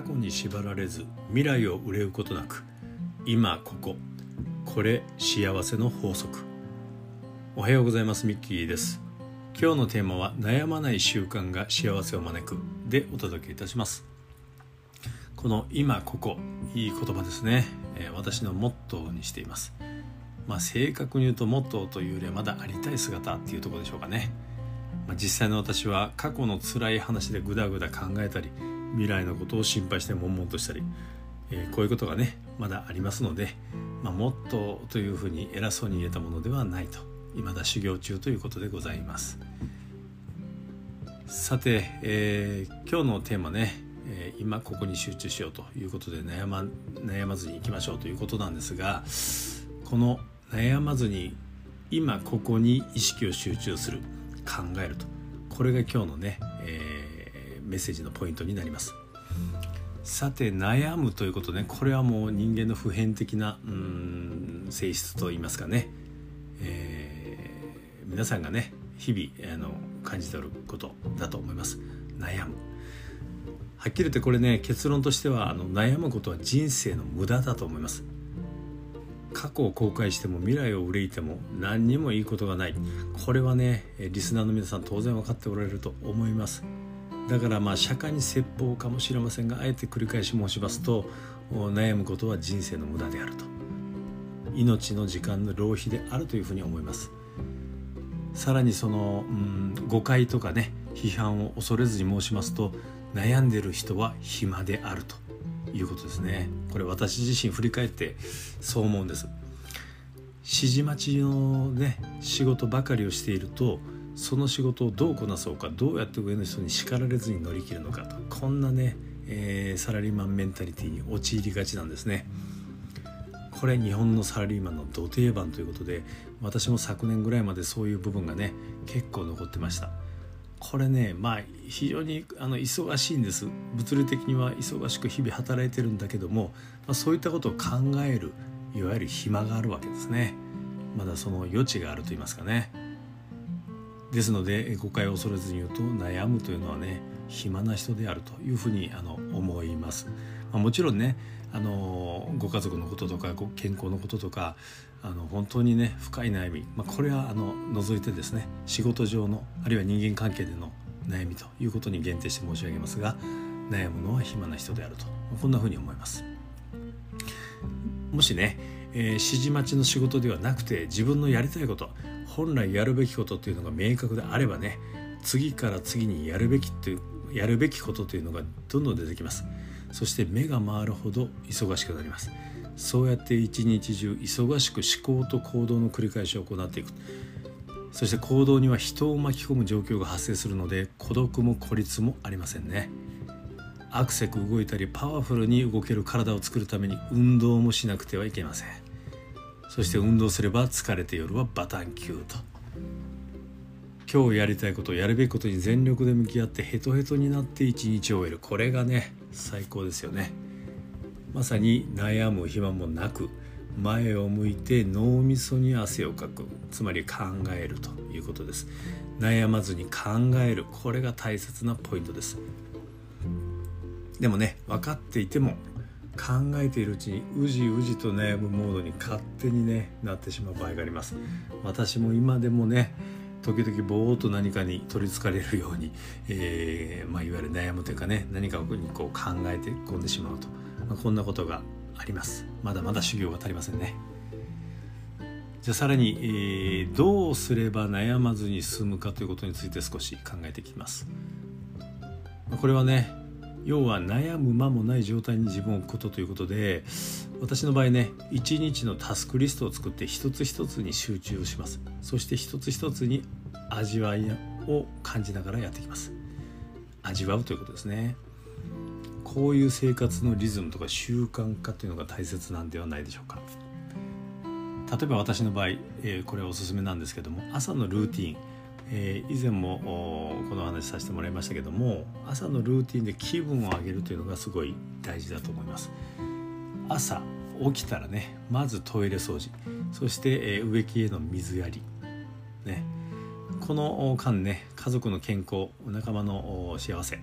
過去に縛られず未来を憂うことなく今こここれ幸せの法則。おはようございますミッキーです。今日のテーマは悩まない習慣が幸せを招く。でお届けいたします。この今ここいい言葉ですね、えー、私のモットーにしています。まあ正確に言うとモットーというよりはまだありたい姿っていうところでしょうかね。まあ、実際の私は過去の辛い話でぐだぐだ考えたり未来のことを心配して悶々としたり、えー、こういうことがねまだありますので、まあ、もっとというふうに偉そうに言えたものではないと未だ修行中ということでございます。さて、えー、今日のテーマね、えー、今ここに集中しようということで悩ま悩まずにいきましょうということなんですがこの悩まずに今ここに意識を集中する考えるとこれが今日のね、メッセージのポイントになります。さて悩むということねこれはもう人間の普遍的なうん性質といいますかね、えー、皆さんがね日々あの感じておることだと思います。悩む。はっきり言ってこれね結論としてはあの悩むことは人生の無駄だと思います。過去を後悔しても未来を憂いても何にもいいことがない。これはねリスナーの皆さん当然分かっておられると思います。だからまあ釈迦に説法かもしれませんがあえて繰り返し申しますと悩むことは人生の無駄であると。命の時間の浪費であるというふうに思います。さらにその、うん、誤解とかね批判を恐れずに申しますと悩んでる人は暇であると。いうことですね。これ私自身振り返ってそう思うんです。指示待ちのね仕事ばかりをしているとその仕事をどうこなそうかどうやって上の人に叱られずに乗り切るのかとこんなね、えー、サラリーマンメンタリティに陥りがちなんですね。これ日本のサラリーマンの土定番ということで私も昨年ぐらいまでそういう部分がね結構残ってました。これねまあ非常にあの忙しいんです。物理的には忙しく日々働いてるんだけども、まあ、そういったことを考えるいわゆる暇があるわけですね。まだその余地があると言いますかね。ですので誤解を恐れずに言うと悩むというのはね暇な人であるというふうにあの思います、まあ、もちろんねあのご家族のこととか健康のこととかあの本当にね深い悩み、まあ、これはあの除いてですね仕事上のあるいは人間関係での悩みということに限定して申し上げますが悩むのは暇な人であると。こんなふうに思います。もしね、えー、指示待ちの仕事ではなくて自分のやりたいこと本来やるべきことというのが明確であればね次から次にやるべきというやるべきことというのがどんどん出てきます。そして目が回るほど忙しくなります。そうやって一日中忙しく思考と行動の繰り返しを行っていく。そして行動には人を巻き込む状況が発生するので孤独も孤立もありませんね。アクセク動いたりパワフルに動ける体を作るために運動もしなくてはいけません。そして運動すれば疲れて夜はバタンキューと。今日やりたいことやるべきことに全力で向き合ってヘトヘトになって一日を終える。これがね最高ですよね。まさに悩む暇もなく前を向いて脳みそに汗をかく。つまり考えるということです。悩まずに考える。これが大切なポイントです。でもね分かっていても考えているうちにうじうじと悩むモードに勝手にねなってしまう場合があります。私も今でもね時々ぼーっと何かに取りつかれるように、えーまあ、いわゆる悩むというかね何かにこう考えて込んでしまうと、まあ、こんなことがあります。まだまだ修行が足りませんね。じゃあさらに、えー、どうすれば悩まずに済むかということについて少し考えていきます。これはね要は悩む間もない状態に自分を置くことということで私の場合ね一日のタスクリストを作って一つ一つに集中をします。そして一つ一つに味わいを感じながらやっていきます。味わうということですね。こういう生活のリズムとか習慣化というのが大切なんではないでしょうか。例えば私の場合、えー、これはおすすめなんですけども朝のルーティン。えー、以前もこの話させてもらいましたけども朝のルーティンで気分を上げるというのがすごい大事だと思います。朝起きたらねまずトイレ掃除。そして、えー、植木への水やり。ね。この間ね家族の健康仲間の幸せ。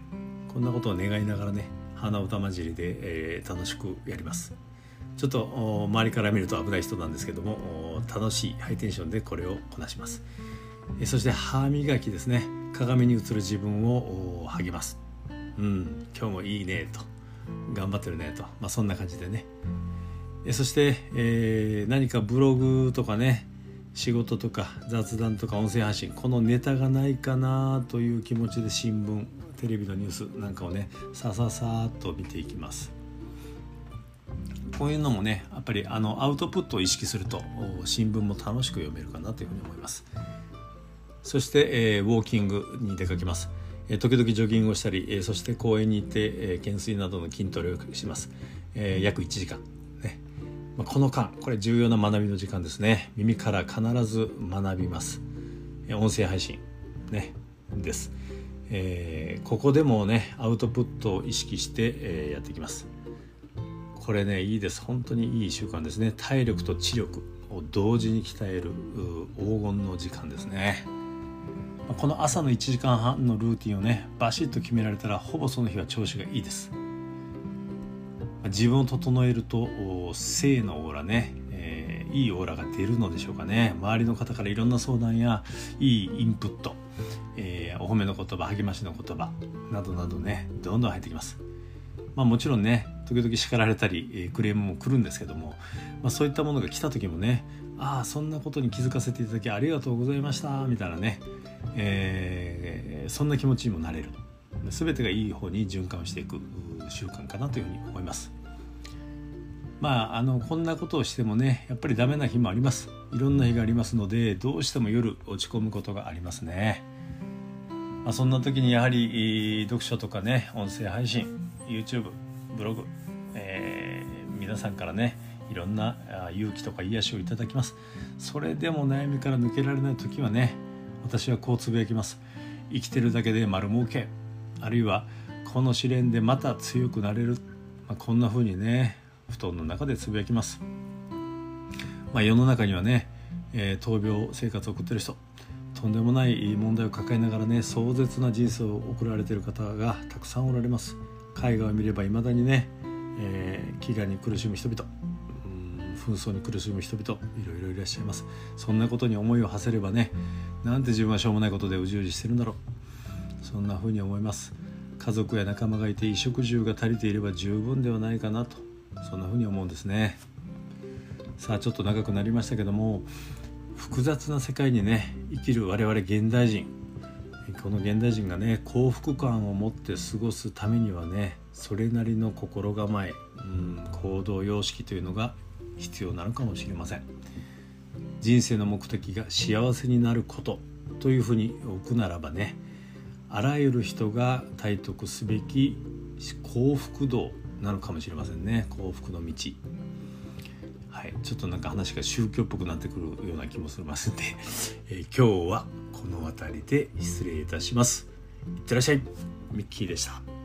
こんなことを願いながらね鼻歌混じりで、えー、楽しくやります。ちょっと周りから見ると危ない人なんですけども楽しいハイテンションでこれをこなします、そして歯磨きですね。鏡に映る自分を励ます。うん今日もいいねと。頑張ってるねと、まあ、そんな感じでね。えそして、えー、何かブログとかね仕事とか雑談とか音声発信このネタがないかなという気持ちで新聞テレビのニュースなんかをねさささっと見ていきます。こういうのもねやっぱりあのアウトプットを意識すると新聞も楽しく読めるかなというふうに思います。そして、えー、ウォーキングに出かけます。え時々ジョギングをしたり、えそして公園に行って、え懸垂などの筋トレをします、え約1時間。ね、まあこの間これ重要な学びの時間ですね。耳から必ず学びます、え音声配信。ね。です、えー、ここでもねアウトプットを意識して、えー、やっていきます。これねいいです。本当にいい習慣ですね。体力と知力を同時に鍛える黄金の時間ですね。この朝の1時間半のルーティンをねバシッと決められたらほぼその日は調子がいいです。自分を整えると性のオーラね、えー、いいオーラが出るのでしょうかね。周りの方からいろんな相談やいいインプット、えー、お褒めの言葉励ましの言葉などなどねどんどん入ってきます。まあもちろんね時々叱られたり、えー、クレームも来るんですけども、まあ、そういったものが来た時もねああそんなことに気づかせていただきありがとうございましたみたいなね。えー、そんな気持ちにもなれる。全てがいい方に循環していく習慣かなというふうに思います。まああのこんなことをしてもねやっぱりダメな日もあります。いろんな日がありますのでどうしても夜落ち込むことがありますね、まあ、そんな時にやはり読書とかね音声配信 YouTube ブログ、えー、皆さんからねいろんな勇気とか癒しをいただきます。それでも悩みから抜けられない時はね私はこうつぶやきます。生きてるだけで丸儲けあるいはこの試練でまた強くなれる、まあ、こんな風にね布団の中でつぶやきます、まあ、世の中にはね、えー、闘病生活を送ってる人とんでもない問題を抱えながらね壮絶な人生を送られている方がたくさんおられます。海外を見ればいまだにね、えー、飢餓に苦しむ人々。紛争に苦しむ人々いろいろいらっしゃいます。そんなことに思いを馳せればねなんて自分はしょうもないことでうじうじしてるんだろう。そんな風に思います。家族や仲間がいて衣食住が足りていれば十分ではないかなとそんな風に思うんですね。さあちょっと長くなりましたけども複雑な世界にね生きる我々現代人この現代人がね幸福感を持って過ごすためにはねそれなりの心構え、うん、行動様式というのが必要なのかもしれません。人生の目的が幸せになることというふうに置くならばねあらゆる人が体得すべき幸福道なのかもしれませんね。幸福の道。はい。ちょっとなんか話が宗教っぽくなってくるような気もしますんで、えー、今日はこの辺りで失礼いたします。いってらっしゃい。ミッキーでした。